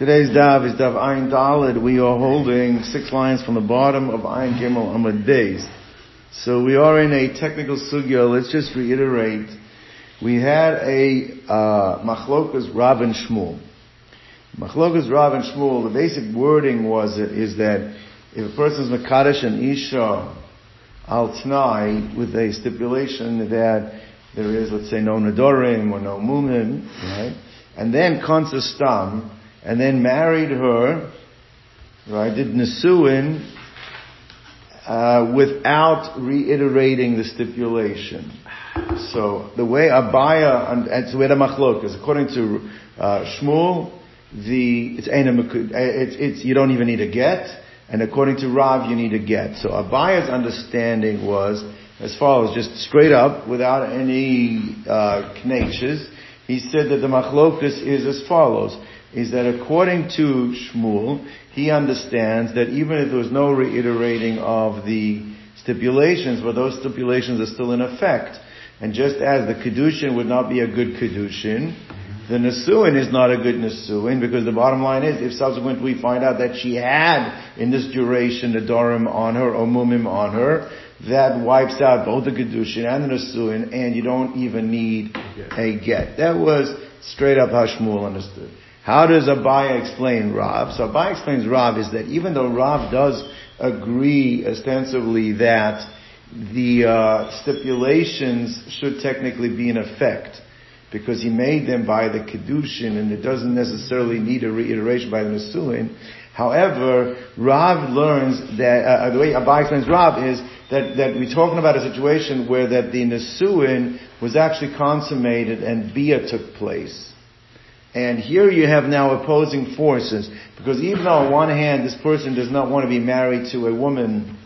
Today's Dav is Dav Ayin Dalid. We are holding six lines from the bottom of Ayin Gimel Amud Beis. So we are in a technical sugya. Let's just reiterate. We had a uh, Machlokas Rav and Shmuel. Machlokas Rav and Shmuel. The basic wording was is that if a person is Makadosh and Isha al Tnai with a stipulation that there is, let's say, no Nadorim or no Mumim, right? And then Konsastam, and then married her, right, did Nisuin, uh, without reiterating the stipulation. So the way Abaya and, and so a machlokas. According to uh, Shmuel, the it's, it's it's you don't even need a get, and according to Rav, you need a get. So Abaya's understanding was as follows, just straight up, without any uh, He said that the machlokas is as follows is that according to Shmuel, he understands that even if there was no reiterating of the stipulations, but those stipulations are still in effect. And just as the Kedushin would not be a good Kedushin, the Nisuin is not a good Nisuin because the bottom line is if subsequently we find out that she had in this duration the Dorim on her or Mumim on her, that wipes out both the Kedushin and the Nisuin and you don't even need a get. That was straight up how Shmuel understood. How does Abaya explain Rav? So Abaya explains Rav is that even though Rav does agree ostensibly that the uh, stipulations should technically be in effect because he made them by the Kedushin and it doesn't necessarily need a reiteration by the Nisuin. However, Rav learns that, uh, the way Abaya explains Rav is that, that we're talking about a situation where that the Nisuin was actually consummated and Bia took place. And here you have now opposing forces, because even though on one hand this person does not want to be married to a woman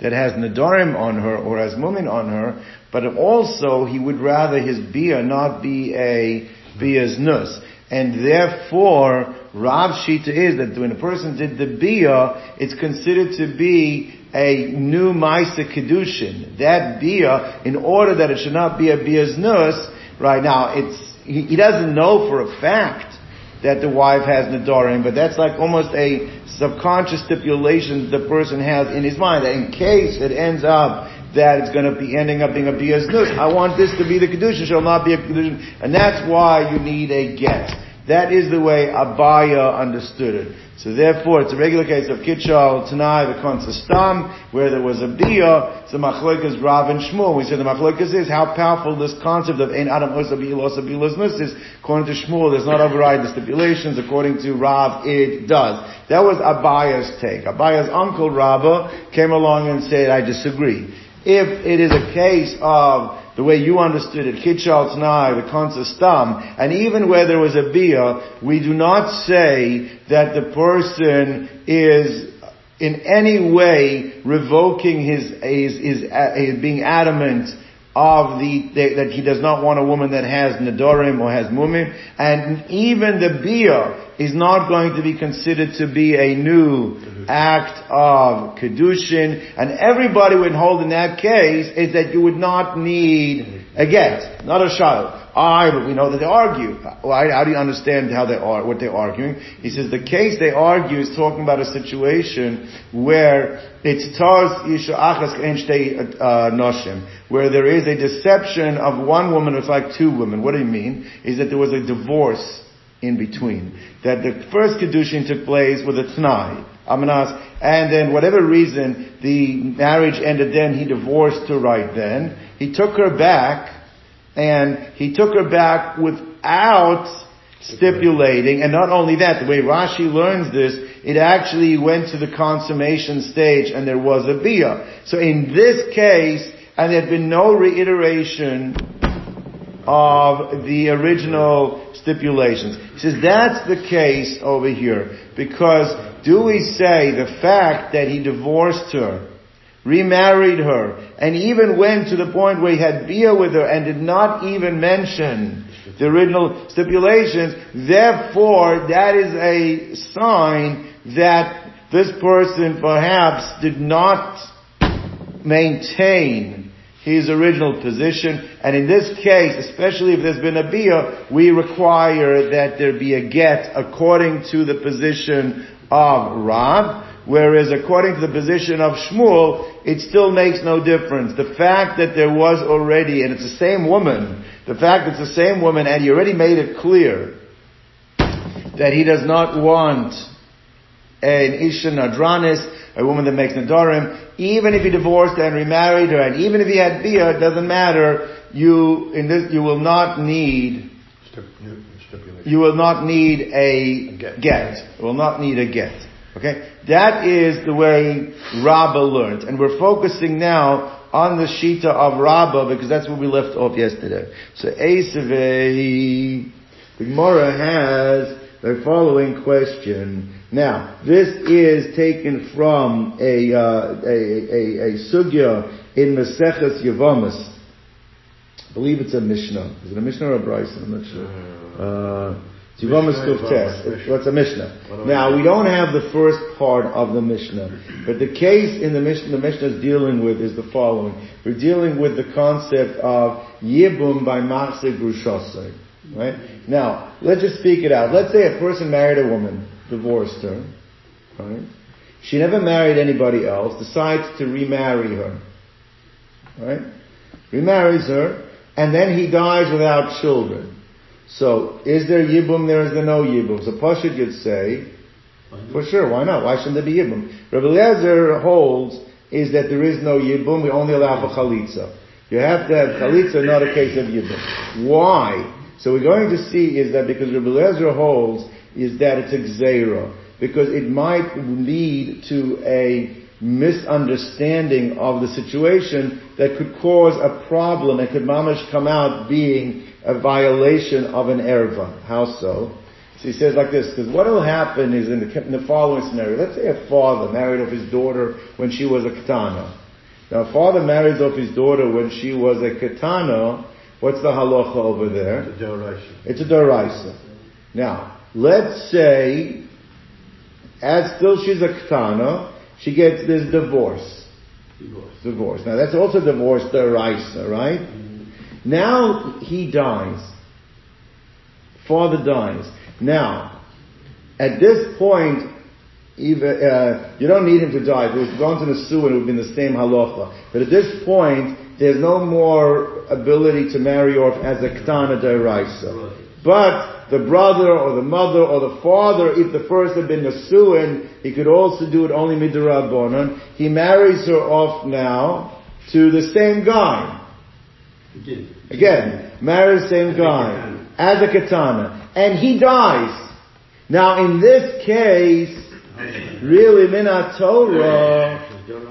that has nadarim on her or has mumin on her, but also he would rather his bia not be a bia's nus. And therefore, Rav Shita is that when a person did the bia, it's considered to be a new Maisa Kedushin. That bia, in order that it should not be a bia's nus, right now it's he, he doesn't know for a fact that the wife has Nadarim, but that's like almost a subconscious stipulation the person has in his mind that in case it ends up that it's going to be ending up being a bias I want this to be the Kedusha, shall not be a Kedusha. And that's why you need a get. That is the way Abaya understood it. So therefore, it's a regular case of Kitchal, Tanai, the Stam, where there was a Bia, so Machloikas Rav and Shmuel. We said the Machloikas is how powerful this concept of Ein Adam Osa Osa is. According to Shmuel, does not override the stipulations. According to Rav, it does. That was Abaya's take. Abaya's uncle Rabbah came along and said, I disagree. If it is a case of the way you understood it, Kitchal Tnai, the Stam, and even where there was a Bia, we do not say that the person is in any way revoking his, his, his, his being adamant of the, that he does not want a woman that has Nadorim or has Mumim, and even the Bia is not going to be considered to be a new act of Kedushin, and everybody would hold in that case is that you would not need a get, not a child. I, but we know that they argue. Why, how do you understand how they are, what they're arguing? He says the case they argue is talking about a situation where it's taz isha achas uh, noshim, where there is a deception of one woman, it's like two women. What do you mean? Is that there was a divorce in between. That the first Kedushin took place with a Tnai, Amanas, and then whatever reason, the marriage ended then, he divorced her right then. He took her back, and he took her back without stipulating, and not only that, the way Rashi learns this, it actually went to the consummation stage and there was a bia. So in this case, and there had been no reiteration of the original stipulations. He says that's the case over here. Because do we say the fact that he divorced her, remarried her, and even went to the point where he had bia with her and did not even mention the original stipulations, therefore that is a sign that this person perhaps did not maintain his original position. And in this case, especially if there's been a bia, we require that there be a get according to the position of Rab. Whereas according to the position of Shmuel, it still makes no difference. The fact that there was already, and it's the same woman, the fact that it's the same woman, and he already made it clear that he does not want an Isha Nadranis, a woman that makes Nadarim, even if he divorced and remarried her, and even if he had Bia, it doesn't matter, you, in this, you will not need, you will not need a get. You will not need a get. Okay? That is the way Rabbah learned. And we're focusing now on the Shita of Rabbah because that's where we left off yesterday. So Esavei, the Gemara has the following question. Now, this is taken from a, uh, a, a, a, sugya in Maseches Yavamas. I believe it's a Mishnah. Is it a Mishnah or a Braisa? I'm not sure. Uh, Yavamas Kuftes. What's a Mishnah? Now, we don't have the first part of the Mishnah, but the case in the Mishnah, the Mishnah is dealing with is the following. We're dealing with the concept of Yibum by Machse Grushosai. Right? Now, let's just speak it out. Let's say a person married a woman, divorced her, right? She never married anybody else, decides to remarry her, right? Remarries her, and then he dies without children. So, is there yibum there, is there no yibum? So Pashid would say, for sure, why not? Why shouldn't there be yibum? Rabbi Eliezer holds is that there is no yibum, we only allow for chalitza. You have to have chalitza, not a case of yibum. Why? So we're going to see is that because Rabbi Eliezer holds is that it's a gzera, because it might lead to a misunderstanding of the situation that could cause a problem and could mamash come out being a violation of an erva. How so? So he says like this, because what will happen is in the, in the, following scenario, let's say a father married off his daughter when she was a katana. Now a father marries off his daughter when she was a katana, What's the halacha over there? It's a doraisa. It's a doraisa. Now, let's say, as still she's a katana, she gets this divorce. Divorce. Divorce. Now that's also divorce doraisa, right? Mm-hmm. Now he dies. Father dies. Now, at this point, even, uh, you don't need him to die. If he was gone to the sewer, it would be the same halacha. But at this point, there's no more ability to marry off as a ktana deraisa. But the brother or the mother or the father, if the first had been Nasuin, he could also do it only midrabanan. He marries her off now to the same guy. Again, Again marries the same guy as a katana, and he dies. Now, in this case, really, minat Torah,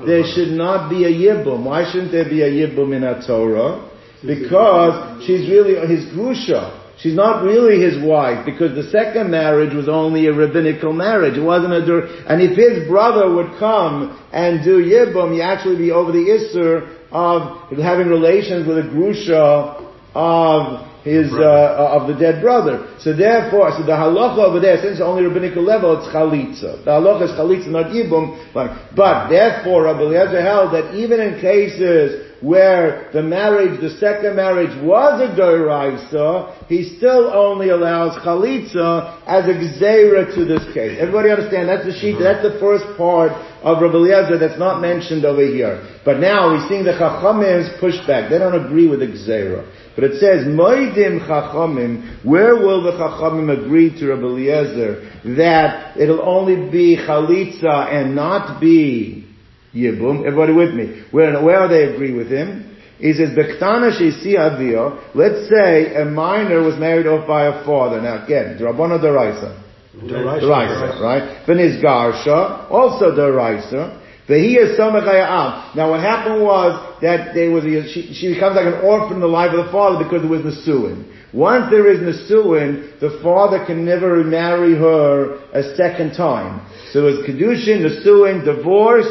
there should not be a yibum. Why shouldn't there be a yibum in a Torah? Because she's really his grusha. She's not really his wife because the second marriage was only a rabbinical marriage. It wasn't a dur- and if his brother would come and do yibum, he actually be over the isser of having relations with a grusha of his uh, of the dead brother. So therefore, so the halacha over there, since it's only rabbinical level, it's chalitza. The halacha is chalitza, not yibum. But, but therefore, Rabbi Eliezer held that even in cases where the marriage, the second marriage was a doiraisa, he still only allows chalitza as a gzeira to this case. Everybody understand? That's the sheet. That's the first part of Rabbi Eliezer that's not mentioned over here. But now we're seeing the chachamim's pushback. They don't agree with the gzeira. But it says, Moidim Chachamim, where will the Chachamim agree to Rabbi Eliezer that it'll only be Chalitza and not be Yibum? Everybody with me? Where, where they agree with him? He says, Bektana Shesi Avio, let's say a minor was married off by a father. Now again, Rabbanah Daraisa. Daraisa, right? Veniz Garsha, also Daraisa. Now what happened was that there was a, she, she becomes like an orphan in the life of the father because there was Nasuin. Once there is Nasuin, the father can never remarry her a second time. So it's Kedushin, Nasuin, divorce,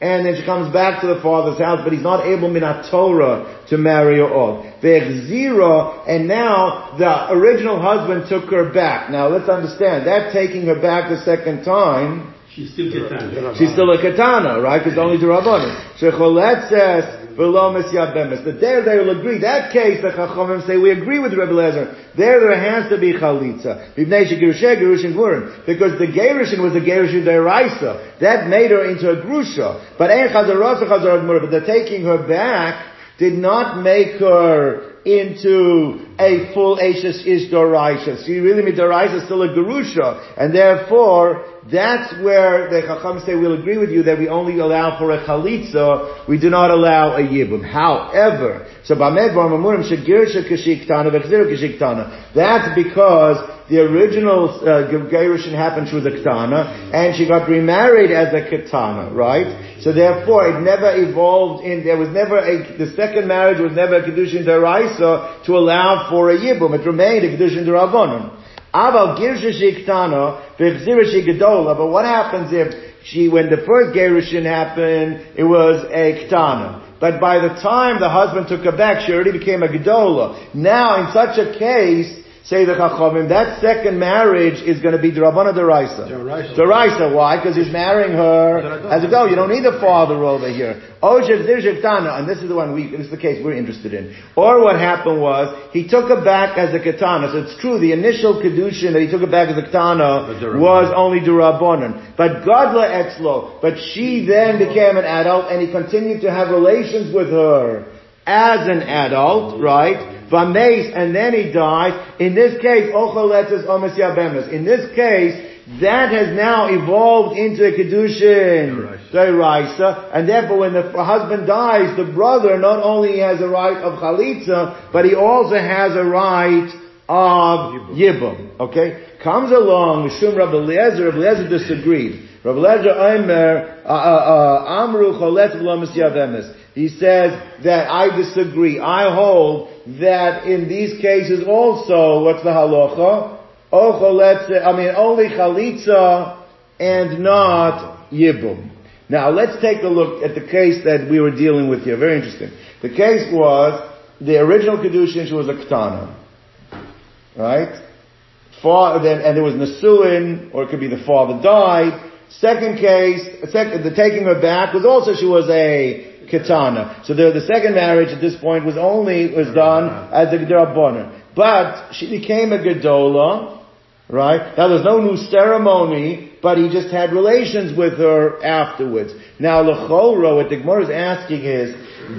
and then she comes back to the father's house, but he's not able minat Torah to marry her off. zero, and now the original husband took her back. Now let's understand, that taking her back the second time, She's still katana. She's still a katana, right? Because only the rabbanim. Shecholet says That there they will agree. That case, the Chachamim say, we agree with Rebbe Lezer. There there has to be chalitza. Because the gerushin was a gerushin deraisa. That made her into a grusha. But But the taking her back did not make her into a full Ashes Ish Doraisha. You really mean Doraisha is still a Gerusha. And therefore, that's where the Chacham say we'll agree with you that we only allow for a Chalitza, we do not allow a Yibum. However, so Bamed Barmamurim Shagirsha Kashiktana Vechzir Kashiktana. That's because the original uh, Gerushin happened, was a Ketana, and she got remarried as a Ketana, right? So therefore, it never evolved in, there was never a, the second marriage was never a Kedushin Deraisa to allow for a Yibum. It remained a Kedushin Derabonon. Aval Girsha Shigadola, but what happens if she, when the first Gerushin happened, it was a Ketana. But by the time the husband took her back, she already became a Gedola. Now, in such a case, say the Chachamim, that second marriage is going to be Drabana Deraisa. Deraisa, why? Because he's marrying her as a go. You don't need a father over here. And this is the one we, this is the case we're interested in. Or what happened was, he took her back as a katana. So it's true, the initial kedushin that he took her back as a katana was only Durabonan. But Godla Etzlo, but she then became an adult and he continued to have relations with her as an adult, right? Vameis, and then he dies. In this case, Ocholetzes Omes Yabemes. In this case, that has now evolved into a Kedushin Deraisa, and therefore when the husband dies, the brother not only has a right of Chalitza, but he also has a right of Yibum. Okay? Comes along, Mishum Rabbi Eliezer, Rabbi Eliezer disagreed. Rabbi Eliezer Omer, uh, uh, uh, Amru Choletz V'lomis Yavemes. He says that I disagree. I hold that in these cases also, what's the halacha? Oh, I mean, only chalitza and not yibum. Now let's take a look at the case that we were dealing with here. Very interesting. The case was the original kedushin. She was a katana, right? Father, and there was nasuin, or it could be the father died. Second case, the taking her back was also she was a Kitana. So the, the second marriage at this point was only, was done as a Gedrabona. But she became a Gedola, right? Now there's no new ceremony, but he just had relations with her afterwards. Now Lechora, what the Gemara is asking is,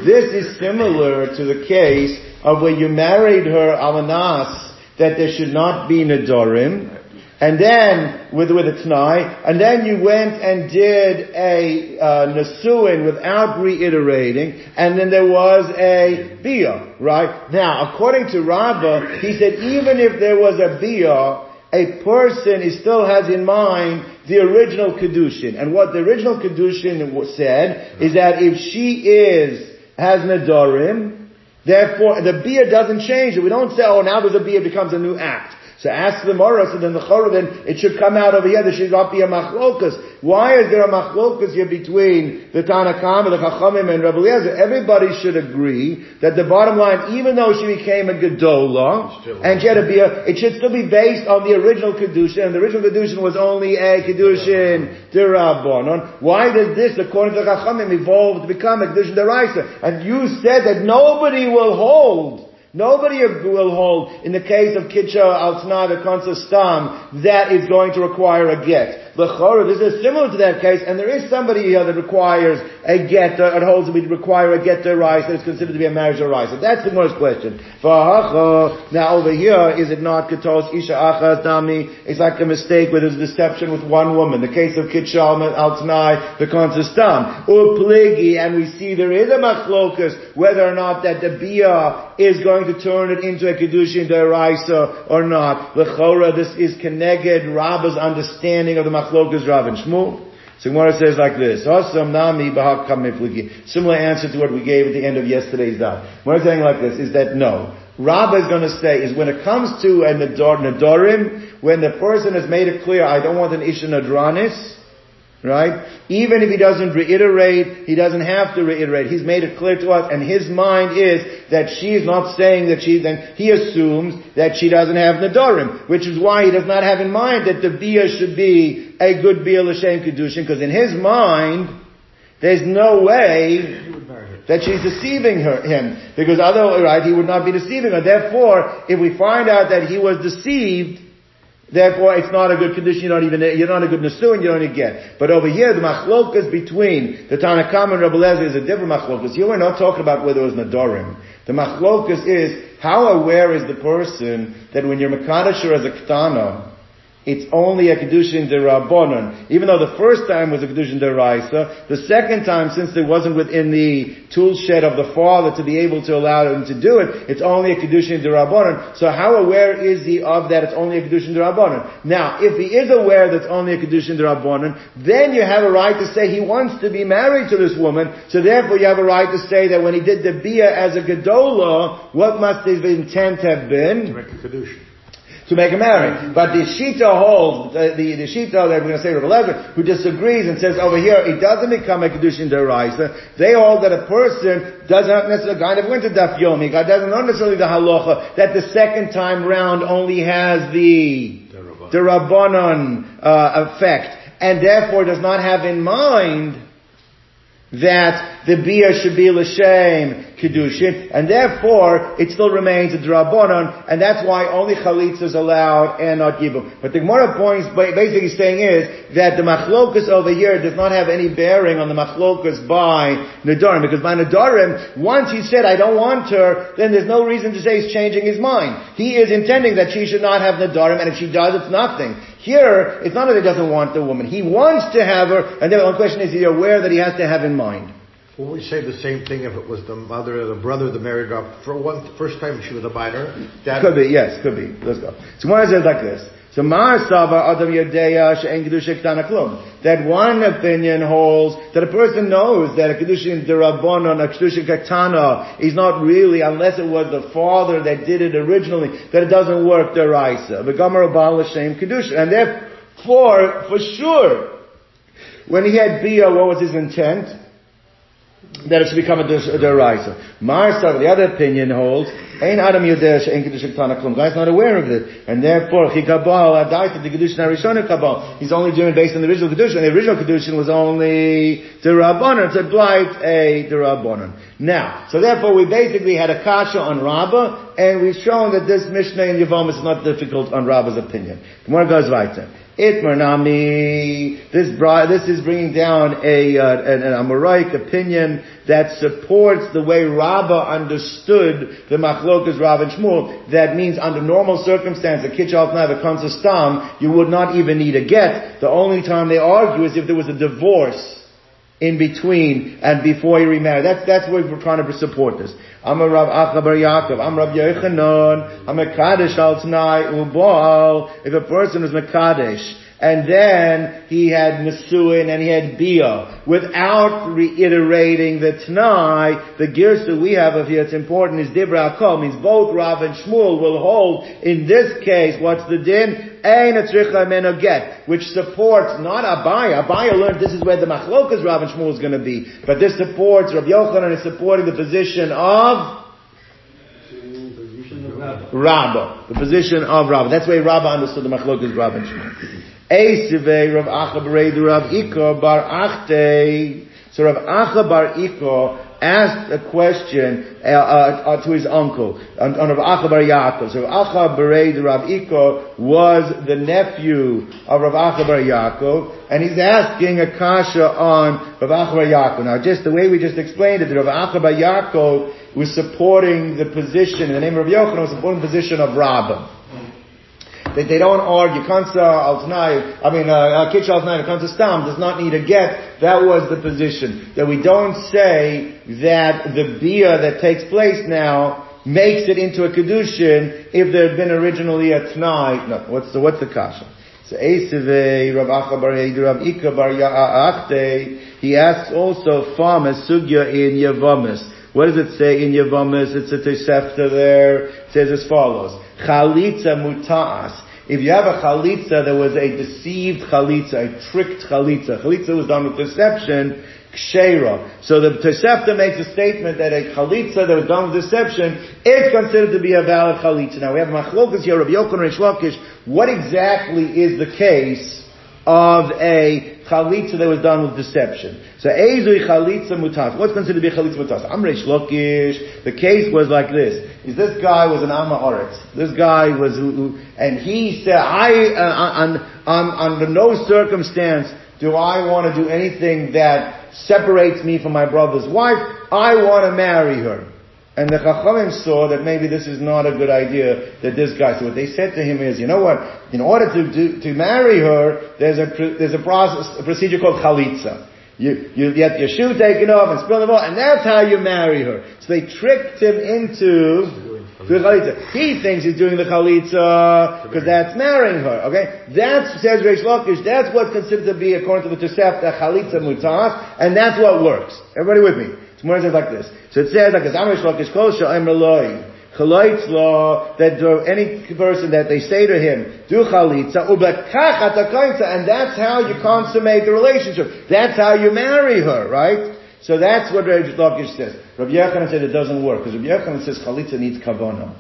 this is similar to the case of when you married her Alanas, that there should not be Nadorim, and then with with a t'nai, and then you went and did a uh, nasuin without reiterating, and then there was a bia, right? Now, according to Rabbah, he said even if there was a bia, a person he still has in mind the original kedushin, and what the original kedushin said is that if she is has nadarim, therefore the bia doesn't change. We don't say, oh, now there's a bia becomes a new act. So ask the Mora, so then the Chorah, it should come out over here, there should not be a machlokas. Why is there a machlokas here between the Tanakam, the Chachamim, and Rabbi Eliezer? Everybody should agree that the bottom line, even though she became a Gedola, and she had to be a, it should still be based on the original Kedushin, and the original Kedushin was only a Kedushin Dirabonon. Why does this, according to the Chachamim, evolve to become a Kedushin Deraisa? And you said that nobody will hold Nobody will hold, in the case of Kitcha al the Konsa Stam, that is going to require a get. L'chora, this is similar to that case, and there is somebody here that requires a get, uh, it holds that we require a get to rise, that is considered to be a marriage or rise. So that's the most question. Now over here, is it not ketos isha achas dami? It's like a mistake where there's deception with one woman. The case of kitshal al the consistam. Upligi, and we see there is a machlokus, whether or not that the bia is going to turn it into a kedushin deraisa or not. L'chora, this is keneged Rabba's understanding of the Machlokas Rav and Shmuel. So Gemara says like this, Similar answer to what we gave at the end of yesterday's daf. What I'm saying like this is that no. Rabba is going to say is when it comes to a Nadorim, when the person has made it clear, I don't want an Isha Nadranis, Right? Even if he doesn't reiterate, he doesn't have to reiterate. He's made it clear to us, and his mind is that she is not saying that she, then he assumes that she doesn't have Nadorim, which is why he does not have in mind that the Bia should be a good Bia L'Shem Kedushin, because in his mind, there's no way that she's deceiving her, him. Because otherwise right, he would not be deceiving her. Therefore, if we find out that he was deceived, Therefore, it's not a good condition. You're not even you're not a good nesuin. You don't even get. But over here, the machlokas between the Tanakam and Rabbi Lezer is a different machlokas. Here we're not talking about whether it was nadorim. The machlokas is how aware is the person that when you're mekadosh as a ktana, it's only a Kedushin Rabbonon. Even though the first time was a Kedushin Deraisa, the second time, since it wasn't within the tool shed of the father to be able to allow him to do it, it's only a Kedushin Rabbonon. So how aware is he of that it's only a Kedushin Rabbonon? Now, if he is aware that it's only a Kedushin Rabbonon, then you have a right to say he wants to be married to this woman, so therefore you have a right to say that when he did the Bia as a Gedola, what must his intent have been? To make a Kedushin to make a marriage. But the Shita holds, the, the, the Shita that we're going to say Rabbi Lezer, who disagrees and says over here, it doesn't become a Kedushin Deraisa. They hold that a person doesn't have necessarily, kind of went to Daf Yomi, God doesn't know necessarily the halacha, that the second time round only has the, the Rabbanon, uh, effect, and therefore does not have in mind that the bia should be l'shem kedushin, and therefore it still remains a drabonon, and that's why only chalitza is allowed and not yibum. But the Gemara points basically saying is that the machlokas over here does not have any bearing on the machlokas by nadarim, because by nadarim, once he said I don't want her, then there's no reason to say he's changing his mind. He is intending that she should not have nadarim, and if she does, it's nothing. Here, it's not that he doesn't want the woman. He wants to have her, and the one question is, is he aware that he has to have in mind? Will we say the same thing if it was the mother or the brother that married her for one first time she was a minor? Dad? Could be, yes, could be. Let's go. So one says like this. So Mar Sava Adam Yadeya She'en Kedusha Klum. That one opinion holds that a person knows that a Kedushin Derabonon, a Kedushin Katana is not really, unless it was the father that did it originally, that it doesn't work Deraisa. The Gomer Baal Hashem Kedushin. And therefore, for sure, when he had Bia, what was his intent? That it's become a deraisa. Marsa, the other opinion holds, Ein Adam Yodeh She'en Kedusha Ktana Klum. Guy's not aware of it. And therefore, he Kabal Adaita the Kedusha Narishona Kabal. He's only doing based on the original Kedusha, and the original Kedusha was only Derabonon. It's a blight, a Derabonon. Now, so therefore we basically had a kasha on Rabbah, and we've shown that this Mishnah in Yavam is not difficult on Rabbah's opinion. Gemara goes weiter. Itmar This this is bringing down a uh, an, an opinion that supports the way Rabbah understood the Machlokas Rav and Shmuel. That means under normal circumstances, a kitchal never comes to stam, you would not even need a get. The only time they argue is if there was a divorce in between and before you remarry. That's, that's where we're trying to support this. I'm a Rav Acha Bar Yaakov. I'm Rav Yochanan. I'm a Kaddish al Tanai Ubal. If a person is Mekadesh, and then he had Nesuin and he had Bia. Without reiterating the Tanai, the Girsa we have of here, it's important, is Dibra Akol, means both Rav and Shmuel will hold, in this case, what's the din? Get, which supports not Abaya. Abaya learned this is where the Machlokas Rav and Shmuel is going to be. But this supports, Rav Yochanan is supporting the position of Rabbah. The position of Rabbah. That's why Rabbah understood the Machlokas Rav and Shmuel. Eisivei Rav Acha Rav Iko Bar Achte. So Rav Acha Bar Iko asked a question uh, uh, to his uncle, on, Rav Acha Bar Yaakov. So Rav Acha Beredu Rav Iko was the nephew of Rav Acha Bar Yaakov, and he's asking a kasha on Rav Acha Bar Yaakov. Now just the way we just explained it, Rav Acha Bar Yaakov was supporting the position, in the name of Rav Yochanan was supporting the position of Rabbah. They, they don't argue. Kansa al I mean, uh, Kitch al Kansa Stam does not need a get. That was the position. That we don't say that the bia that takes place now makes it into a kedushin if there had been originally a tnai. No, what's the what's the kasha? So Rav Acha Bar Rav Ika Bar. He asks also farmer sugya in Yavamis. What does it say in Yavamis? It's a Tosefta there. It says as follows. Chalitza muta'as. If you have a chalitza that was a deceived chalitza, a tricked chalitza, chalitza was done with deception, kshera. So the Tosefta makes a statement that a chalitza that was done with deception is considered to be a valid chalitza. Now we have machlokas here Yokon Rish Lakish. What exactly is the case of a chalitza that was done with deception. So ezui chalitza mutas. What's considered to be chalitza mutas? Amresh lokish. The case was like this: is this guy was an amma oretz. This guy was and he said, I uh, on, on under no circumstance do I want to do anything that separates me from my brother's wife. I want to marry her. And the Chachamim saw that maybe this is not a good idea that this guy, so what they said to him is, you know what, in order to, do, to marry her, there's a, there's a process, a procedure called chalitza. You, you get your shoe taken off and spill the water, and that's how you marry her. So they tricked him into the chalitza. He thinks he's doing the chalitza because that's marrying her. Okay, that's says Reish Lakish. That's what's considered to be, according to the Tosefta, chalitza mutas, and that's what works. Everybody with me? Tomorrow says like this. So it says like this, Amrish Lakish Kol Sha'im Eloi. Chalitz law that any person that they say to him, do chalitza, and that's how you consummate the relationship. That's how you marry her, right? So that's what Rabbi Lakish says. Rabbi Yochanan said it doesn't work because Rabbi Yochanan says chalitza needs kavanah.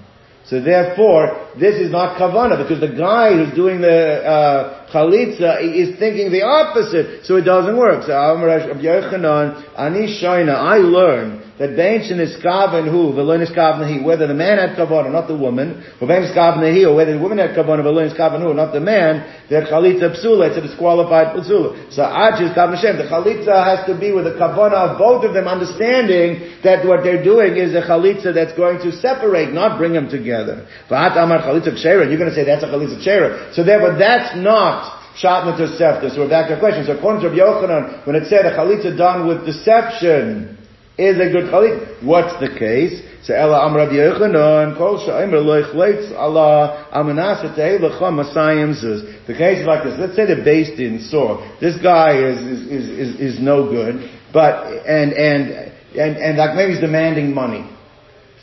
So therefore, this is not kavana because the guy who's doing the uh, chalitza is thinking the opposite, so it doesn't work. So Ani Shaina, I learn that Bain Sheniskaven who, Velo Niskaven he, whether the man had kavanah, not the woman, or Bain Niskaven he, or whether the woman had kavanah, Velo Niskaven who, not the man, that chalitza psula, it's a disqualified psula. So Aj is Kavan the chalitza has to be with the kavanah of both of them understanding that what they're doing is a chalitza that's going to separate, not bring them together. V'at Amar chalitza kshera, you're going to say that's a chalitza kshera. So therefore that's not Shatna Tosefta. So we're back to the question. So according to Rabbi Yochanan, when it said a chalitza done with deception, is a good chalitza. What's the case? So Ella Amr Rabbi Yochanan, Kol Sha'imr Loich Allah Amanasa Tehelecha Masayim Zuz. The case is like this. Let's say they're based in Sor. This guy is, is, is, is, is no good, but, and, and, and, and like maybe he's demanding money.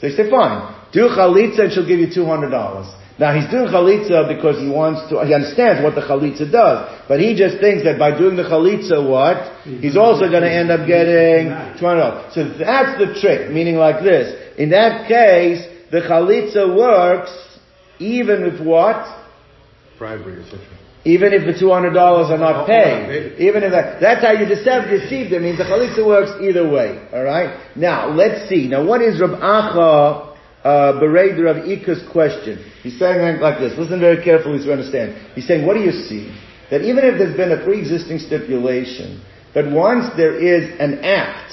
So they say, fine, do chalitza and she'll give you $200. Now he's doing chalitza because he wants to, he understands what the chalitza does. But he just thinks that by doing the chalitza what? He's also going to end up getting $20. So that's the trick, meaning like this. In that case, the chalitza works even with what? Bribery, etc. Even if the two hundred dollars are not oh, paid, oh, even if that, that's how you deceive, deceive them. Means the chalitza works either way. All right. Now let's see. Now what is Rab Acha uh, Bereder of Ika's question? He's saying like this. Listen very carefully to understand. He's saying, what do you see? That even if there's been a pre-existing stipulation, that once there is an act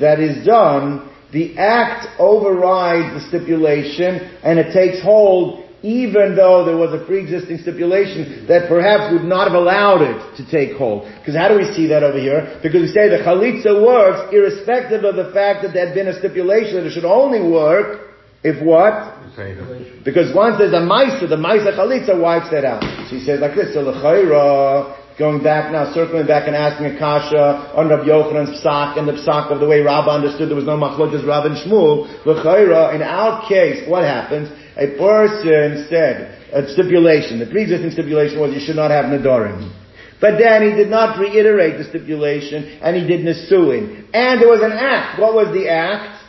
that is done, the act overrides the stipulation and it takes hold even though there was a pre-existing stipulation that perhaps would not have allowed it to take hold. Because how do we see that over here? Because we say the chalitza works irrespective of the fact that there had been a stipulation that it should only work if what? Because once there's a Maisa, the Maisa Chalitza wipes that out. So he says like this, so L'chaira, going back now, circling back and asking Akasha kasha on Rav Yochanan's psak and the psak of the way Rabbah understood there was no machlokes Rav and Shmuel. L'chaira, in our case, what happens? A person said, a stipulation, the pre-existing stipulation was you should not have Nadarim. But then he did not reiterate the stipulation and he did Nisuin. And there was an act. What was the act?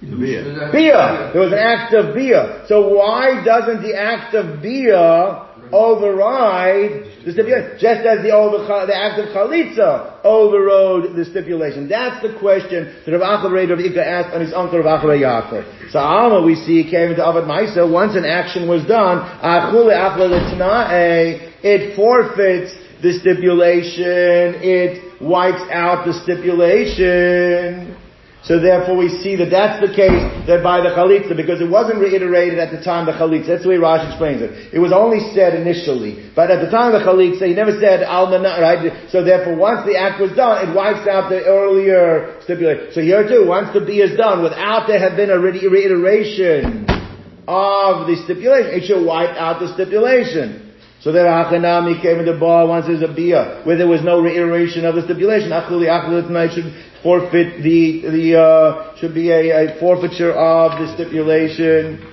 Bia. Bia. Was an act of Bia. So why doesn't the act of Bia override the stipulation? Just as the, over, the act of Chalitza overrode the stipulation. That's the question that Rav Achel Rav Ika asked on his uncle Rav Achel Yaakov. So Alma we see came into Avad Maisa, once an action was done, it forfeits the stipulation, it wipes out the stipulation. So therefore we see that that's the case that by the chalitza, because it wasn't reiterated at the time the chalitza. That's the way Rashi explains it. It was only said initially. But at the time of the chalitza, he never said almana, right? So therefore once the act was done, it wipes out the earlier stipulation. So here too, once the B is done, without there have been a reiteration of the stipulation, it should wipe out the stipulation. So that Achanami came into bar once there's a bia, where there was no reiteration of the stipulation. Achuli Achuli should forfeit the, the, uh, should be a, a forfeiture of the stipulation.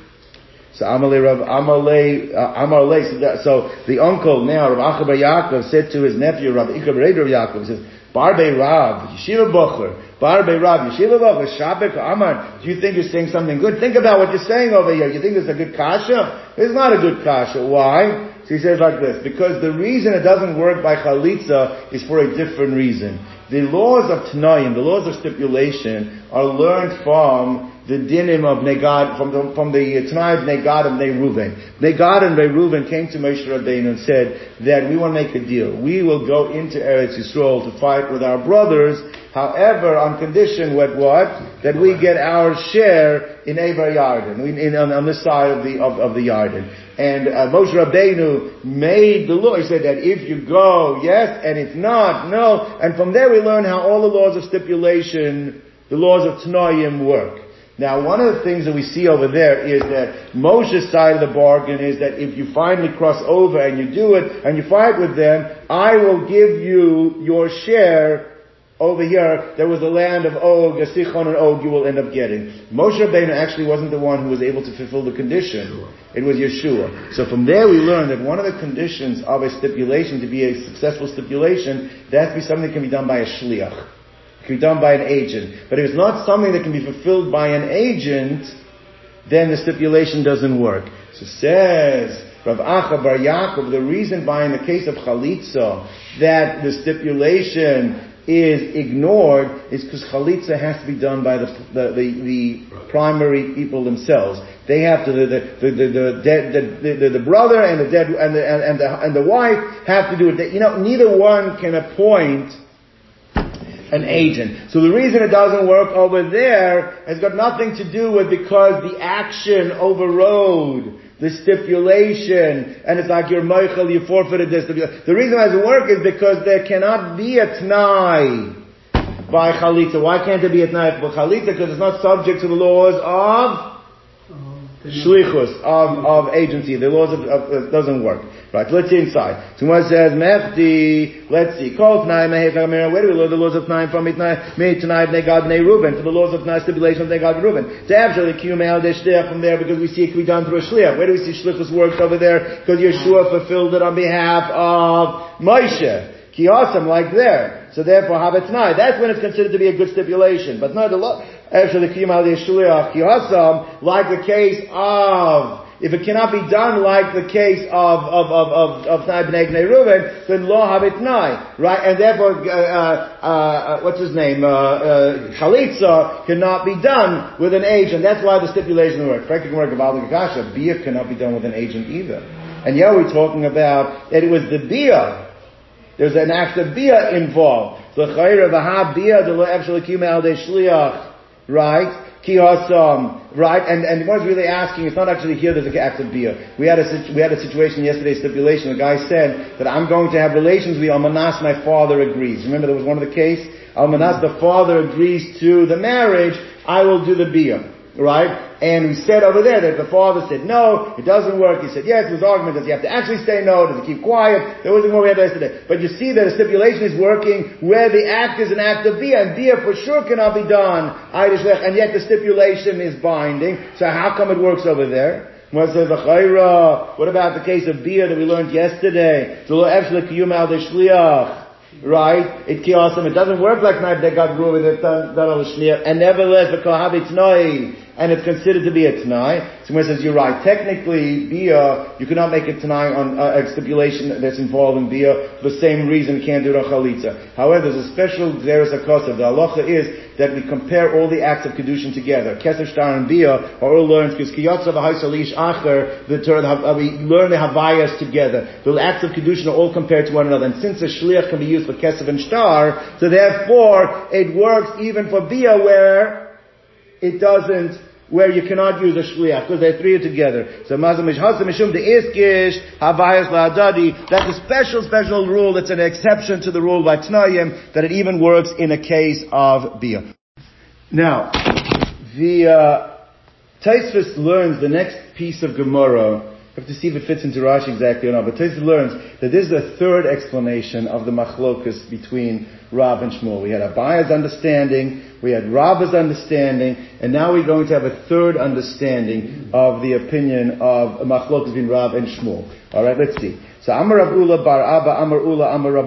So Amalei Rav Amalei uh, Amalei so, the uncle now Rav Achabar Yaakov said to his nephew Rav Ikab Rav Yaakov he says Barbe Rav Yeshiva Bocher Barbe Rav Yeshiva Bocher Shabek Amar do you think you're saying something good? Think about what you're saying over here. You think it's a good kasha? It's not a good kasha. Why? So he says like this, because the reason it doesn't work by chalitza is for a different reason. The laws of Tanaim, the laws of stipulation, are learned from the dinim of Negad, from the, from the uh, Tanai of Negad and Reuven. Negad and Reuven came to Moshe Rabbeinu and said that we want to make a deal. We will go into Eretz Yisrael to fight with our brothers, however, on condition what what? That we get our share in Eber Yarden, in, in, on, on side of the, of, of the Yarden. And uh, Moshe Rabbeinu made the law. He said that if you go, yes, and if not, no. And from there we learn how all the laws of stipulation, the laws of Tanoim work. Now, one of the things that we see over there is that Moshe's side of the bargain is that if you finally cross over and you do it and you fight with them, I will give you your share over here. There was the land of Og, a Sichon and Og you will end up getting. Moshe Rabbeinu actually wasn't the one who was able to fulfill the condition. It was Yehoshua. So from there we learn that one of the conditions of a stipulation to be a successful stipulation, that has to be something that can be done by a shliach can be done by an agent. But if it's not something that can be fulfilled by an agent, then the stipulation doesn't work. So says Rav Acha Bar Yaakov, the reason why in the case of Chalitza that the stipulation is ignored is because Chalitza has to be done by the, the, the, the primary people themselves. They have to, the, the, the, the, the, the, the, brother and the dead, and the, and the, and the wife have to do it. You know, neither one can appoint an agent. So the reason it doesn't work over there has got nothing to do with because the action overrode the stipulation, and it's like you're mochel, you forfeited this. The reason it doesn't work is because there cannot be a Tnai by Chalitza. Why can't there be a Tnai for Chalitza? Because it's not subject to the laws of shlichus of, of agency. The laws of, of, doesn't work. Right, let's see inside. So what says, Mechti, let's see, Kol Tnai Mehech where do we learn the laws of Tnai from? Me Tnai Bnei Gad Bnei Reuben, for the laws of Tnai stipulation of Bnei Gad Reuben. To actually Kiyumel Deshliach from there because we see it can be done through a Shliach. Where do we see Shlichus works over there? Because Yehoshua fulfilled it on behalf of Moshe. Kiyosam, like there. So therefore, Havetnai. That's when it's considered to be a good stipulation. But not a lot. Like the case of if it cannot be done like the case of of of of of Tnai Bnei Bnei Reuven, then lo habitnai, right? And therefore, uh, uh, uh, what's his name? Uh, uh, Chalitza cannot be done with an agent. That's why the stipulation works. Frankly, can work the Kasha. Bia cannot be done with an agent either. And yeah, we're talking about that it was the Bia there's an act of bia involved. Right? Kihasam, right? And and what really asking, it's not actually here there's a act of bia. We had a we had a situation yesterday, stipulation. The guy said that I'm going to have relations with Almanas, my father agrees. Remember there was one of the case? Almanas, the father agrees to the marriage, I will do the bia right? And we said over there that the father said no, it doesn't work. He said yes. Was argument. Does he have to actually say no? Does he keep quiet? There wasn't more we had yesterday. But you see that a stipulation is working where the act is an act of bia, and bia for sure cannot be done. And yet the stipulation is binding. So how come it works over there? What about the case of bia that we learned yesterday? right? It kiyosem. It doesn't work like knife that got with it And nevertheless, the kohabit noi and it's considered to be a Tanai. Someone says, you're right. Technically, Bia, you cannot make a Tanai on uh, a stipulation that's involved in Bia for the same reason you can't do it on Chalitza. However, there's a special Xeris HaKosav. The halacha is that we compare all the acts of Kedushin together. Kesef Shtar and Bia are all learned because Kiyotza V'Haisalish Acher, the term, uh, we learn the Havayas together. The acts of Kedushin are all compared to one another. And since a Shliach can be used for Kesef and Shtar, so therefore it works even for Bia where it doesn't where you cannot use a shliach because they're three together. So mazamish hasa mishum de iskish havayas la'adadi. That's a special special rule. That's an exception to the rule by Tnayim that it even works in a case of bia. Now, the uh, Tosfos learns the next piece of Gemara have to see if it fits into Rashi exactly or not. But Tosfos learns that this is the third explanation of the machlokus between Rav and Shmuel. We had Abaya's understanding, we had Rabba's understanding, and now we're going to have a third understanding of the opinion of machlokus between Rav and Shmuel. All right, let's see. So Amar Ula Bar Abba Amar Ula Amar Rav.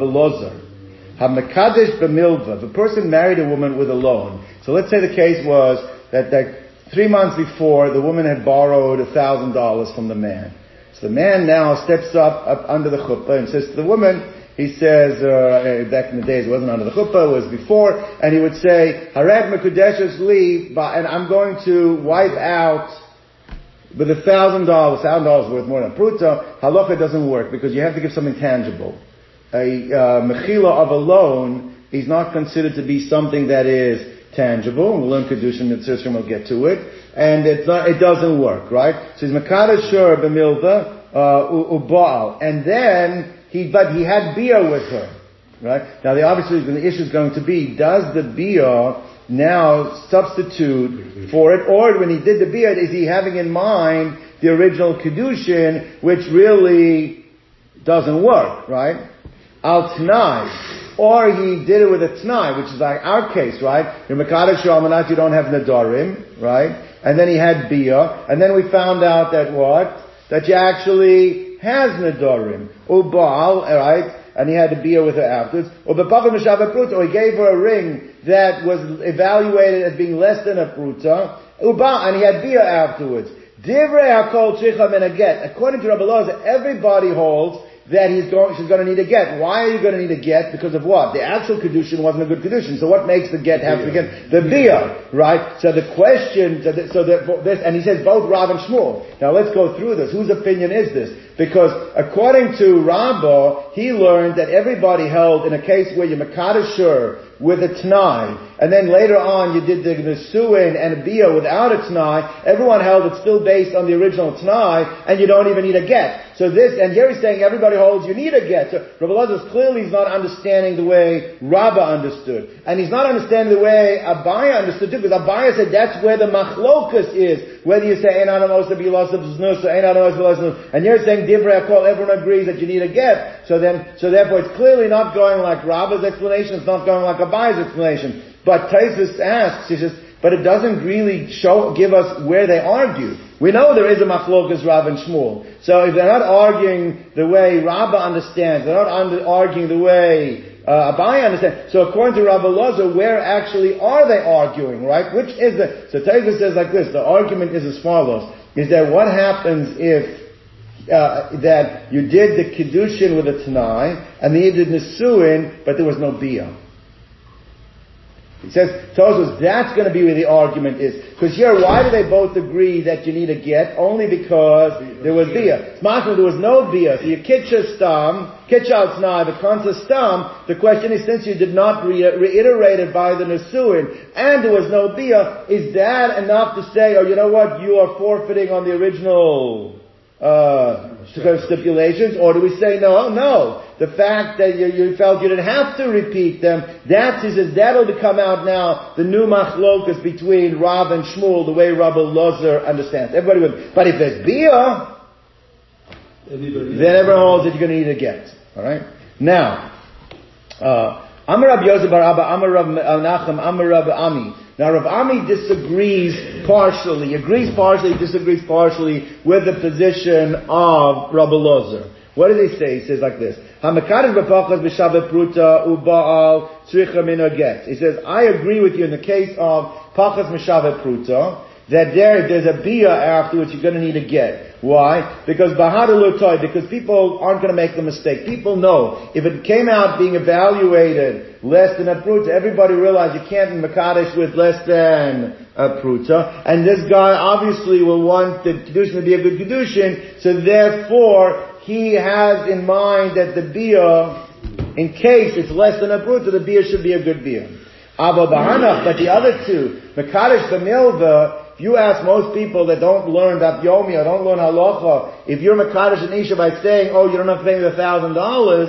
Hamakadesh b'milva. The person married a woman with a loan. So let's say the case was that, that three months before the woman had borrowed a thousand dollars from the man. So the man now steps up, up under the chuppah and says to the woman, he says, uh, back in the days it wasn't under the chuppah, it was before, and he would say, Hareg mekudeshes li, and I'm going to wipe out with a thousand dollars, thousand dollars worth more than pruta, halacha doesn't work because you have to give something tangible. A uh, mechila of a loan is not considered to be something that is tangible. We'll learn kedushin and. We'll get to it, and it's not. It doesn't work, right? So he's mekadosh shur b'milva uh, ubaal, and then he, but he had bia with her, right? Now, the obviously the issue is going to be: Does the bia now substitute for it, or when he did the bia, is he having in mind the original kedushin, which really doesn't work, right? Al tnai. Or he did it with a tnai, which is like our case, right? You're Mekadosh Almanat, you don't have Nadarim, right? And then he had Bia, and then we found out that what? That you actually has Nadarim. Ubal, right? And he had to Bia with her afterwards. Or Meshavet Pruta, or he gave her a ring that was evaluated as being less than a Pruta. Ubal, and he had Bia afterwards. Divrei HaKol Tzricha Men According to Rabbi Loza, everybody holds that he's going, she's going to need a get. Why are you going to need a get? Because of what? The actual kedushin wasn't a good kedushin. So what makes the get have to get? The bia, right? So the question, so, that, so that this, and he says both Rav and Shmuel. Now let's go through this. Whose opinion is this? Because according to Rabbah, he learned that everybody held in a case where you're Makadashur with a Tnai, and then later on you did the Nesuin and Bia without a Tnai, everyone held it's still based on the original Tnai, and you don't even need a get. So this, and here he's saying everybody holds you need a get. So Rabbi Lazarus clearly is not understanding the way Rabbah understood. And he's not understanding the way Abaye understood too, because Abaye said that's where the machlokus is. Whether you say, Ein Adam or Ein Adam and you're saying everyone agrees that you need a get. So then, so therefore it's clearly not going like Rabbah's explanation, it's not going like Abaye's explanation. But Tosfos asks, he says, but it doesn't really show, give us where they argue. We know there is a machlokas Rav and Shmuel. So if they're not arguing the way Rabbah understands, they're not under, arguing the way uh, Abaye understands. So according to Rabbi Loza, where actually are they arguing, right? Which is the, so Taiva says like this, the argument is as follows, is that what happens if uh, that you did the Kiddushin with a Tanai, and then you did Nisuin, but there was no Biyah. He says, Tosfos, that's going to be where the argument is. Because here, why do they both agree that you need a get? Only because there was bia. Smartly, there was no bia. So you kitcha stam, kitcha now, the consa stam, the question is, since you did not re- reiterate it by the Nasuin, and there was no bia, is that enough to say, oh, you know what, you are forfeiting on the original uh, stipulations, or do we say no? No. The fact that you, you, felt you didn't have to repeat them, that's he says that'll come out now, the new machlokas between Rav and Shmuel, the way Rabbi Lozer understands. Everybody would, but if there's bia, then everyone holds that you're going to need a get. Alright? Now, uh, Amar Rabbi Yosef Bar Abba, Amar Rabbi Nachum, Amar Rabbi Ami. Now Rav Ami disagrees partially, agrees partially, disagrees partially with the position of Rabbi Lozer. What does he say? He says like this: pruta ubaal tzricha min He says, I agree with you in the case of pachas b'shavet pruta that there, there's a bia afterwards you're going to need to get. Why? Because bahadalutoy, because people aren't going to make the mistake. People know if it came out being evaluated less than a pruta, everybody realized you can't be makadesh with less than a pruta, and this guy obviously will want the kedushin to be a good kedushin, so therefore he has in mind that the bia, in case it's less than a pruta, the bia should be a good bia. Ava bahanach, but the other two, makadesh b'milva, you ask most people that don't learn daf yomi or don't learn halacha, if you're Makadish and Isha by saying, oh, you don't have to pay me the thousand dollars,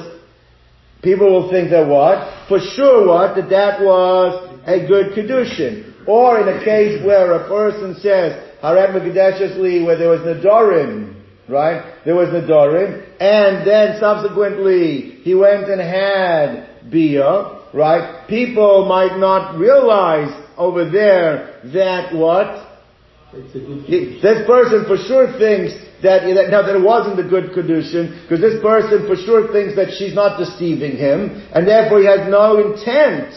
people will think that what? For sure what? That that was a good Kedushin. Or in a case where a person says, Harem Mekadeshesli, where there was Nadorim, right? There was Nadorim, and then subsequently he went and had Bia, right? People might not realize over there that what? This person for sure thinks that, that now that it wasn't a good kedushin, because this person for sure thinks that she's not deceiving him, and therefore he has no intent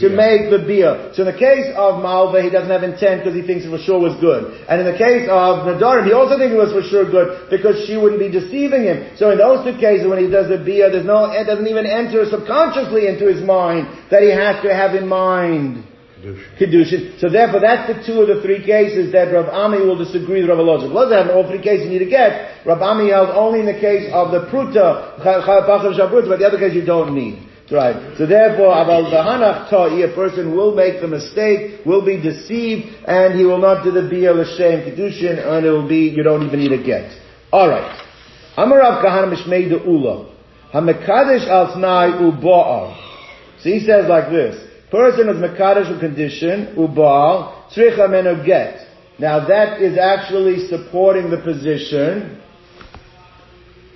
to make the bia. So in the case of Malva, he doesn't have intent because he thinks it for sure was good. And in the case of Nadarim, he also thinks it was for sure good because she wouldn't be deceiving him. So in those two cases, when he does the bia, there's no, it doesn't even enter subconsciously into his mind that he has to have in mind. Kedushin. So therefore, that's the two of the three cases that Rav Ami will disagree with Rav Elazar. Elazar have all three cases you need to get. Rav Ami held only in the case of the pruta, but the other case you don't need. Right. So therefore, aval v'hanach ta'i, a person will make the mistake, will be deceived, and he will not do the bia l'shem kedushin, and it will be, you don't even need a get. Alright. Amarav kahana mishmei de'ula. Hamekadesh al t'nai u'ba'al. So he says like this. Person is Mekadesh condition, Ubal, Tzricha meno get. Now that is actually supporting the position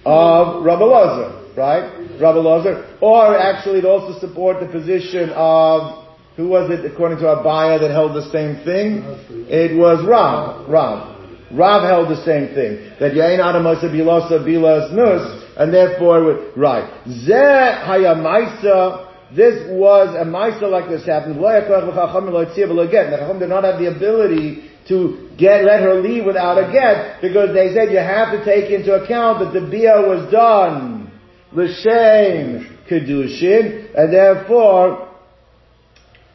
of Rabbi Lazar, right? Rabbi Lazar. Or actually it also support the position of, who was it according to Abaye that held the same thing? It was Rav. Rav. Rav held the same thing. That Yain Adamosa Bilasa Bilas Nus, and therefore, right. Zeh Hayamaisa, this was a Maisa like this happened. Get. The Chacham did not have the ability to get, let her leave without a get, because they said you have to take into account that the bia was done. L'shem kedushin, and therefore,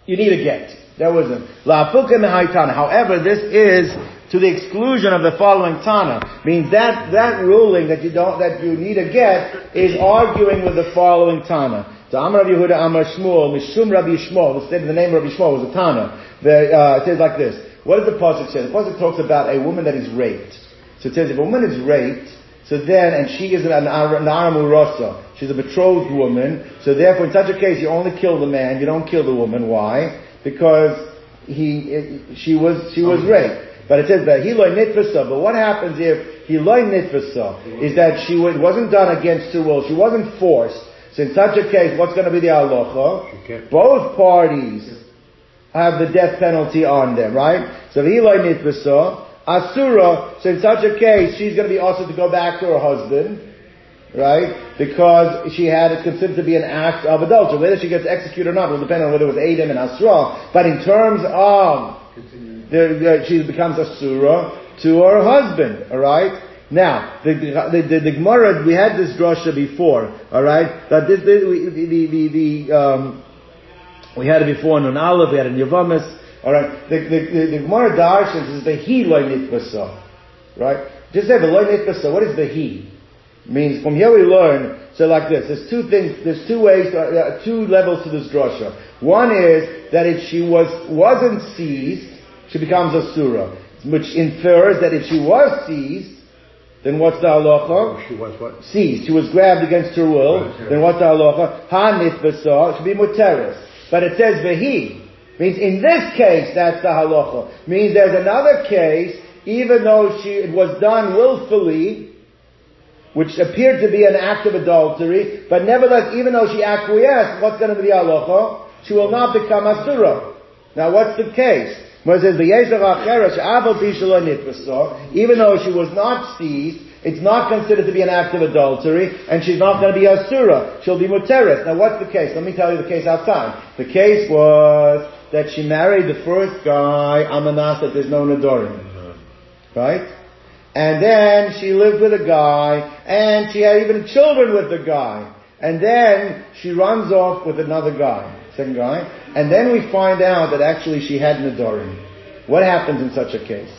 you need a get. Wasn't. La'afuka mehaitana. However, this is to the exclusion of the following Tana. Means that, that ruling that you don't, that you need a get is arguing with the following Tana. So Amar Rabbi Yehuda Amar Shmuel, Mishum Rabbi Yishmael, instead of the name of Rabbi Yishmael was a Tana. The, uh, it says like this. What does the Pasuk say? The Pasuk talks about a woman that is raped. So it says if a woman is raped, so then, and she is an, Aramurasa, she's a betrothed woman, so therefore in such a case you only kill the man, you don't kill the woman. Why? Because he, she was, she was raped. But it says that he loy nitfasa. But what happens if he loy nitfasa? Is that she it wasn't done against her will. She wasn't forced. So in such a case, what's going to be the halacha? Okay. Both parties have the death penalty on them, right? So he loy nitfasa. Asura. So in such a case, she's going to be also to go back to her husband. Right? Because she had it considered to be an act of adultery. Whether she gets executed or not will depend on whether it was Adam and Asra. But in terms of she becomes a surah to her husband. All right. Now, the the, the, the Gemara we had this drasha before. All right. That this, the the the, the, um, we had it before in an Aleph, we had it in Yavamis. All right. The the the, the Gemara Darshans is the he loy nitbasa. Right. Just say the loy nitbasa. What is the he? Means from here we learn. So like this, there's two things. There's two ways, uh, uh, two levels to this drasha. One is that if she was wasn't seized, she becomes a surah, which infers that if she was seized, then what's the halacha? She was what? Seized. She was grabbed against her will. Then what's the halacha? Ha nitbasa. Should be muteris. But it says vehi. Means in this case, that's the halacha. Means there's another case, even though she, it was done willfully, which appeared to be an act of adultery, but nevertheless, even though she acquiesced, what's going to be the halacha? She will not become asura. Now what's the case? Where it says, "V'yeshav acheres she'aval pi even though she was not seized, it's not considered to be an act of adultery, and she's not going to be asura. She'll be muteris. Now what's the case? Let me tell you the case outside. The case was that she married the first guy on the nas that there's no nadorim. Right? And then she lived with a guy, and she had even children with the guy. And then she runs off with another guy, second guy, and then we find out that actually she had Nadorim. What happens in such a case?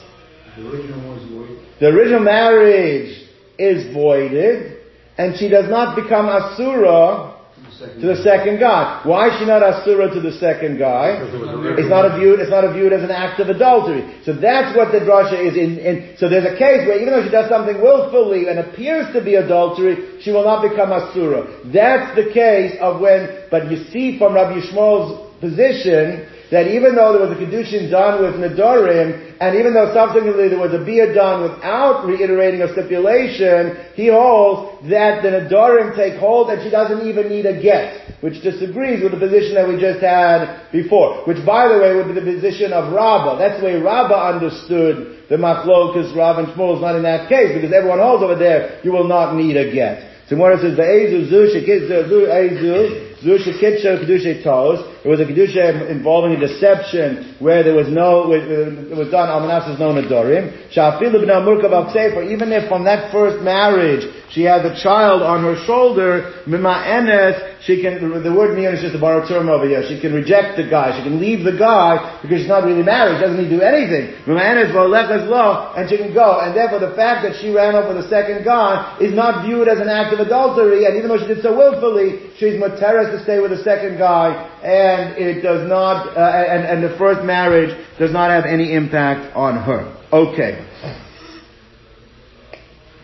The original was void. The original marriage is voided, and she does not become Asura to the second guy. Why is she not Asura to the second guy? Because it was a It's not a viewed, it's not a viewed as an act of adultery. So that's what the drasha is in, in, so there's a case where even though she does something willfully and appears to be adultery, she will not become Asura. That's the case of when, but you see from Rabbi Yishmael's position that even though there was a Kedushin done with Nadorim, and even though subsequently there was a Bia done without reiterating a stipulation, he holds that the Nadorim take hold and she doesn't even need a get, which disagrees with the position that we just had before, which by the way would be the position of Rabbah. That's the way Rabbah understood the Machlokas, Rav and Shmuel is not in that case, because everyone holds over there, you will not need a get. So Gemara says, "Ve'ezu zu shekitzu zu ezu zu kedusha tos." It was a kedusha involving a deception where there was no, it was done almanas is known murkav sefer. Even if from that first marriage she had the child on her shoulder, mima enes, she can, the word mian is just a borrowed term over here. She can reject the guy. She can leave the guy because she's not really married. She doesn't need to do anything. Mima enes lo, and she can go. And therefore the fact that she ran over the second guy is not viewed as an act of adultery. And even though she did so willfully, she's muteres to stay with the second guy. And it does not, uh, and, and the first marriage does not have any impact on her. Okay.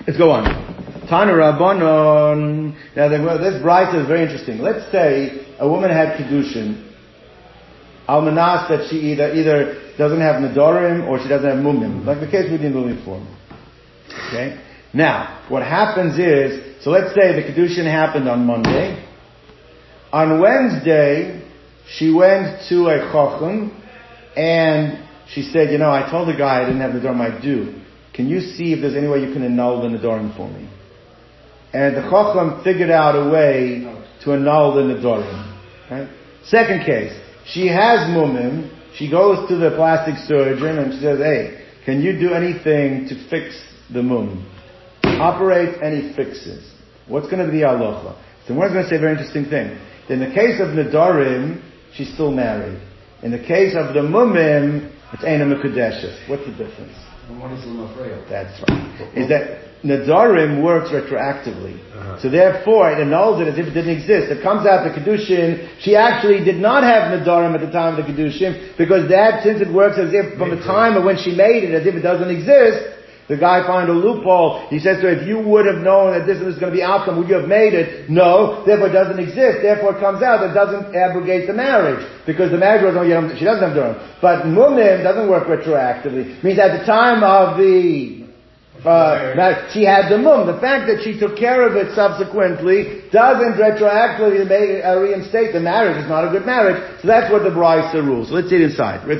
Let's go on. Tana Rabbanon. Now, this bride is very interesting. Let's say a woman had kedushin, almanas that she either either doesn't have nadorim or she doesn't have mumim, like the case we did before. Okay. Now, what happens is, so let's say the kedushin happened on Monday. On Wednesday, she went to a chochem and she said, you know, I told the guy I didn't have the Nadorim I do. Can you see if there's any way you can annul the Nadorim for me? And the chochem figured out a way to annul the Nadorim. Right? Second case, she has mumim, she goes to the plastic surgeon and she says, hey, can you do anything to fix the mum? Operate any fixes. What's going to be the aloha? So we're going to say a very interesting thing. In the case of Nadarim, she's still married. In the case of the Mumim, it's Eina Mekudeshes. What's the difference? Is That's right. Is that Nadarim works retroactively. Uh-huh. So therefore, it annuls it as if it didn't exist. It comes out the Kedushin, she actually did not have Nadarim at the time of the Kedushin, because that, since it works as if from the time of when she made it, as if it doesn't exist, the guy found a loophole. He says to if you would have known that this is going to be outcome, would you have made it? No. Therefore it doesn't exist. Therefore it comes out. It doesn't abrogate the marriage. Because the marriage was, oh, she doesn't have Durham. But Mumim doesn't work retroactively. It means at the time of the uh, that she had the mum. The fact that she took care of it subsequently doesn't retroactively uh, reinstate the marriage. It's not a good marriage. So that's what the Braisa rules. So let's see it inside. He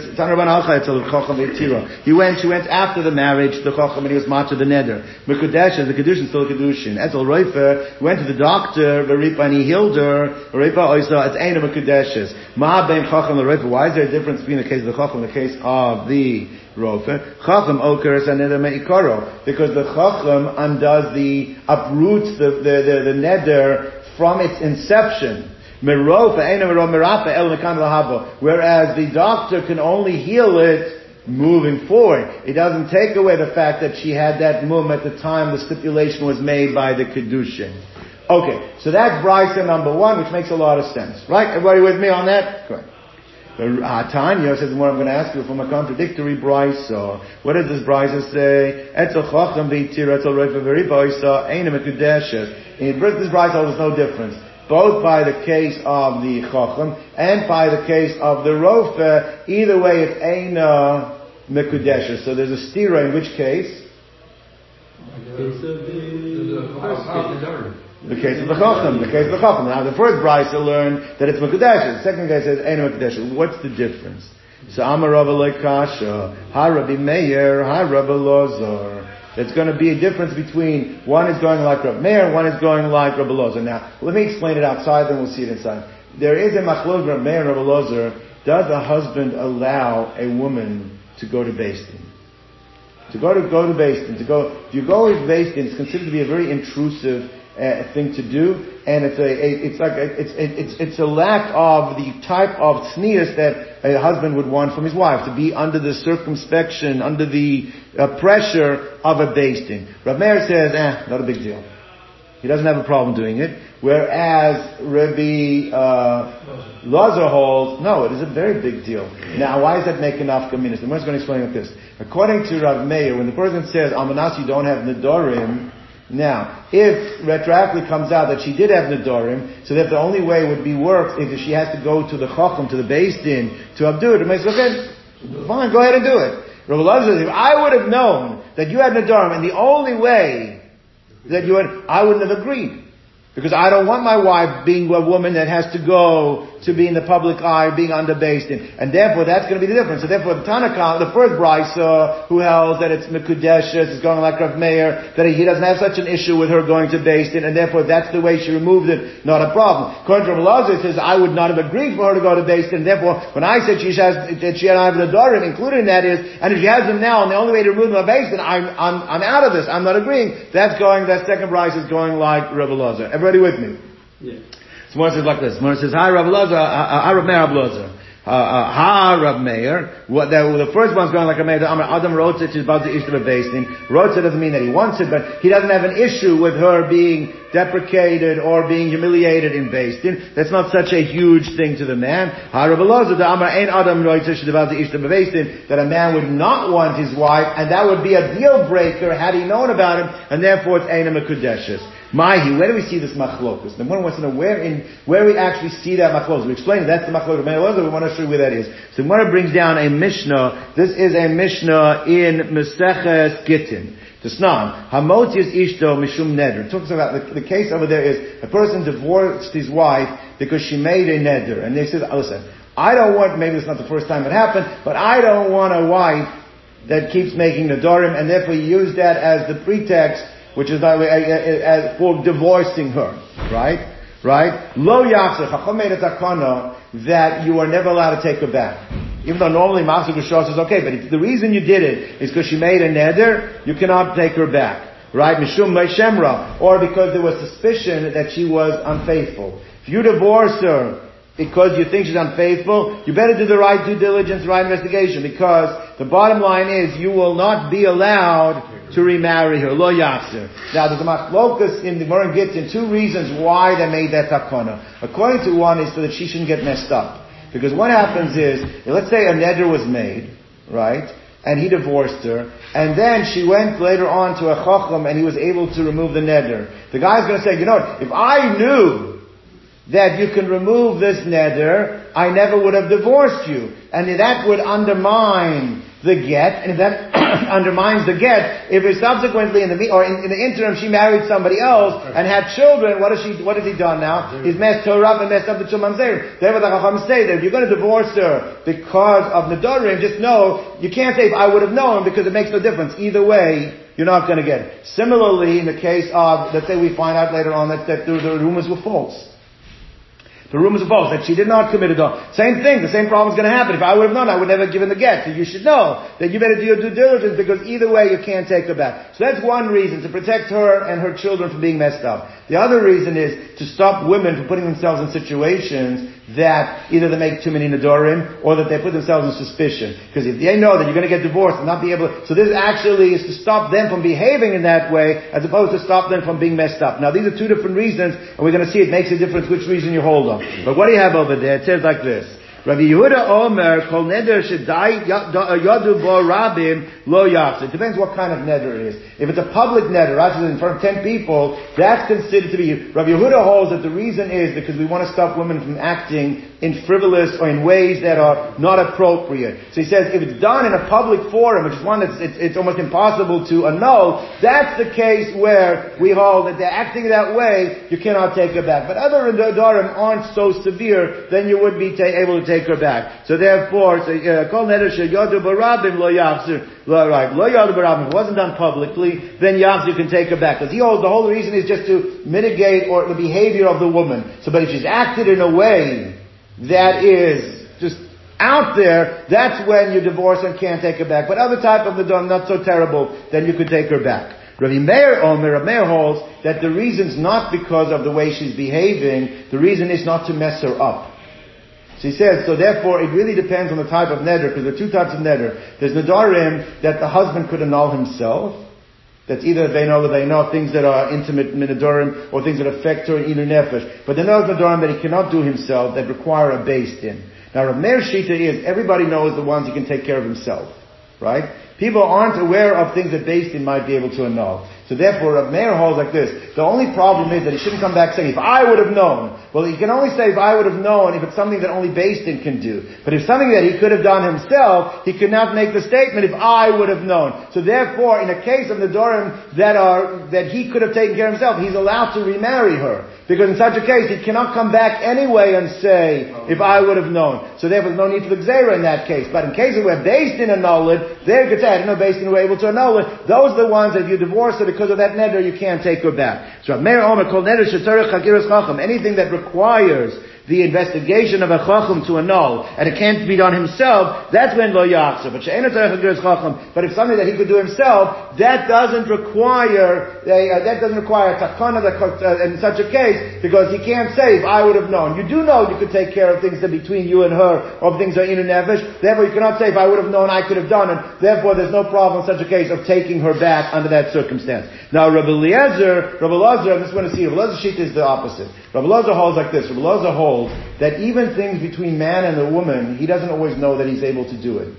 went, she went after the marriage, the Chacham, and he was matcha the neder. Mekudesh, the Kedushin, still a Kedushin. Ezel Roifer went to the doctor, Veripa, and he healed her. Oisa, it's of Mekudeshes. Ma Chacham, the Why is there a difference between the case of the Chacham and the case of the Rofer? Chacham Okeres and Neder Meikoro. Because the Chacham undoes the, uproots the, the, the, the neder from its inception. Whereas the doctor can only heal it moving forward. It doesn't take away the fact that she had that mum at the time the stipulation was made by the Kedushin. Okay, so that's Bryson number one, which makes a lot of sense. Right? Everybody with me on that? Good. Tanya says, what I'm going to ask you from a contradictory braisa. What does this braisa say? Etzel chacham v'yitir etzel roifa v'riboisa einem ekudeshes. In this brisa there's no difference. Both by the case of the chacham and by the case of the rofa, either way it's eina mekudeshes. So there's a stira in which case? The case of the Chacham, the case of the Chacham. Now the first Braisa learned that it's Mekadesh. The second guy says, Ain't Mekadesh. What's the difference? So Amar Rabba Lekasha, Ha Rabbi Meir, Ha Rabbi Lozor. There's going to be a difference between one is going like Rabbi Meir, one is going like Rabbi Lozor. Now, let me explain it outside, then we'll see it inside. There is a machlok Rabbi Meir Rabbi Lozor. Does a husband allow a woman to go to Din? To go to go to Din, to go if you go to Din, it's considered to be a very intrusive uh, thing to do, and it's a, it's like a, it's it's it's a lack of the type of tznius that a husband would want from his wife to be under the circumspection, under the uh, pressure of a Beis Din. Rav Meir says, eh, not a big deal. He doesn't have a problem doing it. Whereas Rabbi uh, Lazar holds, no, it is a very big deal. Now, why does that make enough communist? I'm just going to explain like this. According to Rav Meir, when the person says, Amanas, you don't have Nidorim, Now, if retroactively comes out that she did have Nadorim, so that the only way would be worked is if she has to go to the Chacham, to the Beis Din, to undo it, makes okay, fine, go ahead and do it. If I would have known that you had Nadorim, and the only way that you had, I wouldn't have agreed. Because I don't want my wife being a woman that has to go to be in the public eye, being underbased in. And therefore that's going to be the difference. So therefore the Tanakh, uh, the first Braisa, who held that it's Mekudeshes, is going like Rav Meir, that he doesn't have such an issue with her going to based and therefore that's the way she removed it, not a problem. According to Rav says, I would not have agreed for her to go to Beis Din, therefore when I said she has, that she had the Dorim, including that is, and if she has them now, and the only way to remove them are Beis Din, I'm, I'm, I'm out of this, I'm not agreeing. That's going, that second Braisa is going like Rav Lazar. Everybody with me? Yeah. So Mora says like this. Mora says, Hi Rav Lazar, hi Rav Meir Rav Lazar. Uh, uh, ha Rav Meir. What the, the first one's going like a Meir. Adam wrote it. She's about to issue a Beis Din. Wrote it doesn't mean that he wants it, but he doesn't have an issue with her being deprecated or being humiliated in Beis Din. That's not such a huge thing to the man. Ha Rav Lazar. The Amar ain't Adam wrote it. She's about to issue a Beis Din. That a man would not want his wife, and that would be a deal breaker had he known about him, and therefore it's Aina Mekudeshes. Mahi, where do we see this machlokus? The one wants to know where in where we actually see that machlokus. We explained that's the machlokus. We want to show you where that is. So Gemara brings down a mishnah. This is a mishnah in Meseches Gittin. The Snan, Hamotius Ishto Mishum Neder. It talks about the, the, case over there is a person divorced his wife because she made a neder, and they said, oh, "Listen, I don't want. Maybe it's not the first time it happened, but I don't want a wife that keeps making the dorim, and therefore you use that as the pretext which is uh, for divorcing her, right? Right? Lo yachzer, Chacham made a takana that you are never allowed to take her back. Even though normally Master Gashos is okay, but the reason you did it is because she made a neder, you cannot take her back. Right? Mishum Shemra. Or because there was suspicion that she was unfaithful. If you divorce her because you think she's unfaithful, you better do the right due diligence, right investigation, because the bottom line is you will not be allowed to remarry her. Lo yasir. Now there's a machlokas in the Gemara in two reasons why they made that takana. According to one is so that she shouldn't get messed up. Because what happens is, let's say a neder was made, right? And he divorced her, and then she went later on to a chacham and he was able to remove the neder. The guy's gonna say, you know what, if I knew that you can remove this neder, I never would have divorced you. And that would undermine the get, and if that undermines the get, if it subsequently in the or in, in, the interim she married somebody else and had children, what has she what has he done now? He's messed her up and messed up the children Therefore the Chacham say that if you're going to divorce her because of Nadorim, just know you can't say if I would have known because it makes no difference. Either way, you're not going to get it. Similarly, in the case of, let's say we find out later on that, that the, the rumors were false. The rumors are false, that she did not commit adultery. Same thing, the same problem is going to happen. If I would have known, I would never have given the get. So you should know that you better do your due diligence because either way you can't take her back. So that's one reason, to protect her and her children from being messed up. The other reason is to stop women from putting themselves in situations that either they make too many nadorim or that they put themselves in suspicion. Because if they know that you're going to get divorced and not be able to, so this actually is to stop them from behaving in that way as opposed to stop them from being messed up. Now these are two different reasons and we're going to see it makes a difference which reason you hold on. But what do you have over there? It says like this. Rabbi Yehuda Omer, kol neder shedai uh, yadu bo rabim lo. It depends what kind of neder it is. If it's a public neder, actually in front of ten people, that's considered to be, Rabbi Yehuda holds that the reason is because we want to stop women from acting in frivolous or in ways that are not appropriate. So he says if it's done in a public forum, which is one that's it's, it's almost impossible to annul, that's the case where we hold that they're acting that way, you cannot take it back. But other Darim aren't so severe, then you would be ta- able to take her back. So therefore, so, uh, kol neder yodu barabim lo yavzir. Right, lo yodu barabim. Wasn't done publicly, then yavzir can take her back. Because he holds the whole reason is just to mitigate or the behavior of the woman. So, but if she's acted in a way that is just out there, that's when you divorce and can't take her back. But other type of the not so terrible, then you could take her back. Rabbi Meir Omer, Rabbi Meir holds that the reason's not because of the way she's behaving, the reason is not to mess her up. So he says, so therefore it really depends on the type of neder, because there are two types of neder. There's nedarim that the husband could annul himself. That's either they know that they know things that are intimate nedarim or things that affect her in nefesh. But there are nedarim that he cannot do himself that require a beis din. Now Rav Meir Shita is, everybody knows the ones he can take care of himself. Right? People aren't aware of things that Din might be able to annul. So therefore, Rav Meir holds like this. The only problem is that he shouldn't come back saying, if I would have known. Well, he can only say, if I would have known, if it's something that only Beis Din can do. But if something that he could have done himself, he could not make the statement, if I would have known. So therefore, in a case of the Dorim that are, that he could have taken care of himself, he's allowed to remarry her. Because in such a case, he cannot come back anyway and say, if I would have known. So therefore, there's no need for the Xera in that case. But in cases where Beis Din annul it, there you could say, I didn't know Beis Din were able to annul it. Those are the ones that if you divorce her because of that neder, you can't take her back. So Meir Omer called neder shetarech chakiras chacham. Anything that requires the investigation of a chacham to annul, and it can't be done himself, that's when lo yachzer. But chacham. But if something that he could do himself, that doesn't require uh, that doesn't require takana uh, in such a case because he can't say if I would have known. You do know you could take care of things that between you and her, or things are in and nevish. Therefore, you cannot say if I would have known, I could have done it. Therefore, there's no problem in such a case of taking her back under that circumstance. Now, Rabbi Eliezer, Rabbi Eliezer, and just one to see, Rabbi Eliezer sheet is the opposite. Rabbi Eliezer holds like this. Rabbi Eliezer holds told that even things between man and the woman, he doesn't always know that he's able to do it.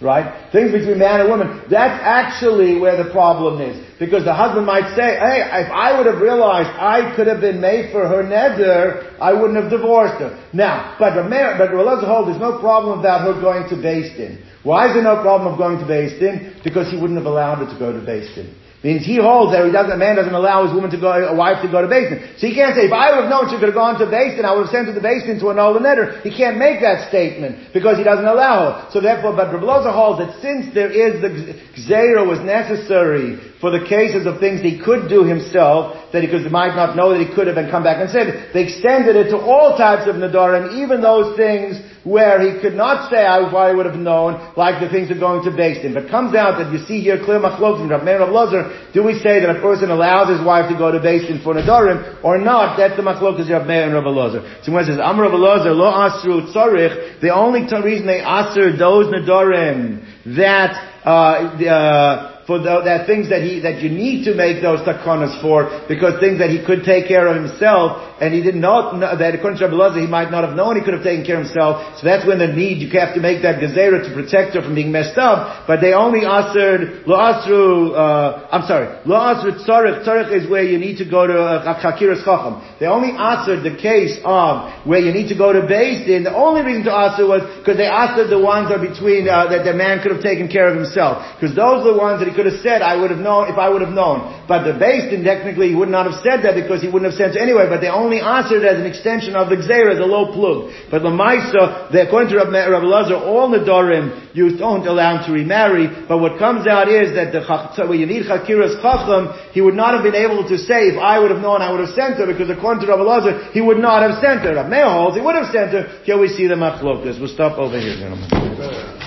Right? Things between man and woman, that's actually where the problem is. Because the husband might say, hey, if I would have realized I could have been made for her neder, I wouldn't have divorced her. Now, but Rameir, but Relaz hold, there's no problem about her going to Din. Why is there no problem of going to Din? Because he wouldn't have allowed her to go to Din. Means he holds that he doesn't, a man doesn't allow his woman to go, a wife to go to Beis Din. So he can't say, if I would have known she could have gone to Beis Din, I would have sent her to Beis Din to annul the netter. He can't make that statement because he doesn't allow her. So therefore, but Rabbi holds that since there is the Gzera was necessary for the cases of things he could do himself, that he could, might not know that he could have and come back and said, they extended it to all types of Nadarim, even those things where he could not say, I, I would have known, like the things are going to Beis Din. But comes out that you see here clear machlok in Rav Meir Lazar, do we say that a person allows his wife to go to Beis Din for Nadarim, or not? That's the machlok is Rav Meir and Rav Lazar. So when it says, Amr Rav Lazar, lo asru tzarich, the only reason they asr those Nadarim that, uh, uh, for the, that things that he that you need to make those takanas for, because things that he could take care of himself, and he didn't know that according to Rabbi he might not have known he could have taken care of himself. So that's when the need you have to make that gezerah to protect her from being messed up. But they only answered lo asru. Uh, I'm sorry, lo asru tzarich. Tzarich is where you need to go to uh, chakiras chacham. They only answered the case of where you need to go to. Din. The only reason to answer was because they answered the ones are between uh, that the man could have taken care of himself. Because those are the ones that he could have said, I would have known if I would have known. But the base technically he would not have said that because he wouldn't have so anyway, but they only answered as an extension of the Gzera, the low plug. But the Maisa, according to Rabbi, Rabbi Lazar, all the Dorim, you don't allow him to remarry, but what comes out is that the where you need Chakiras Chacham, he would not have been able to say, if I would have known, I would have sent her, because according to Rabbi Lazar, he would not have sent her. Rabbi Meir holds, he would have sent her. Here we see the Machlokas. We'll stop over here, gentlemen.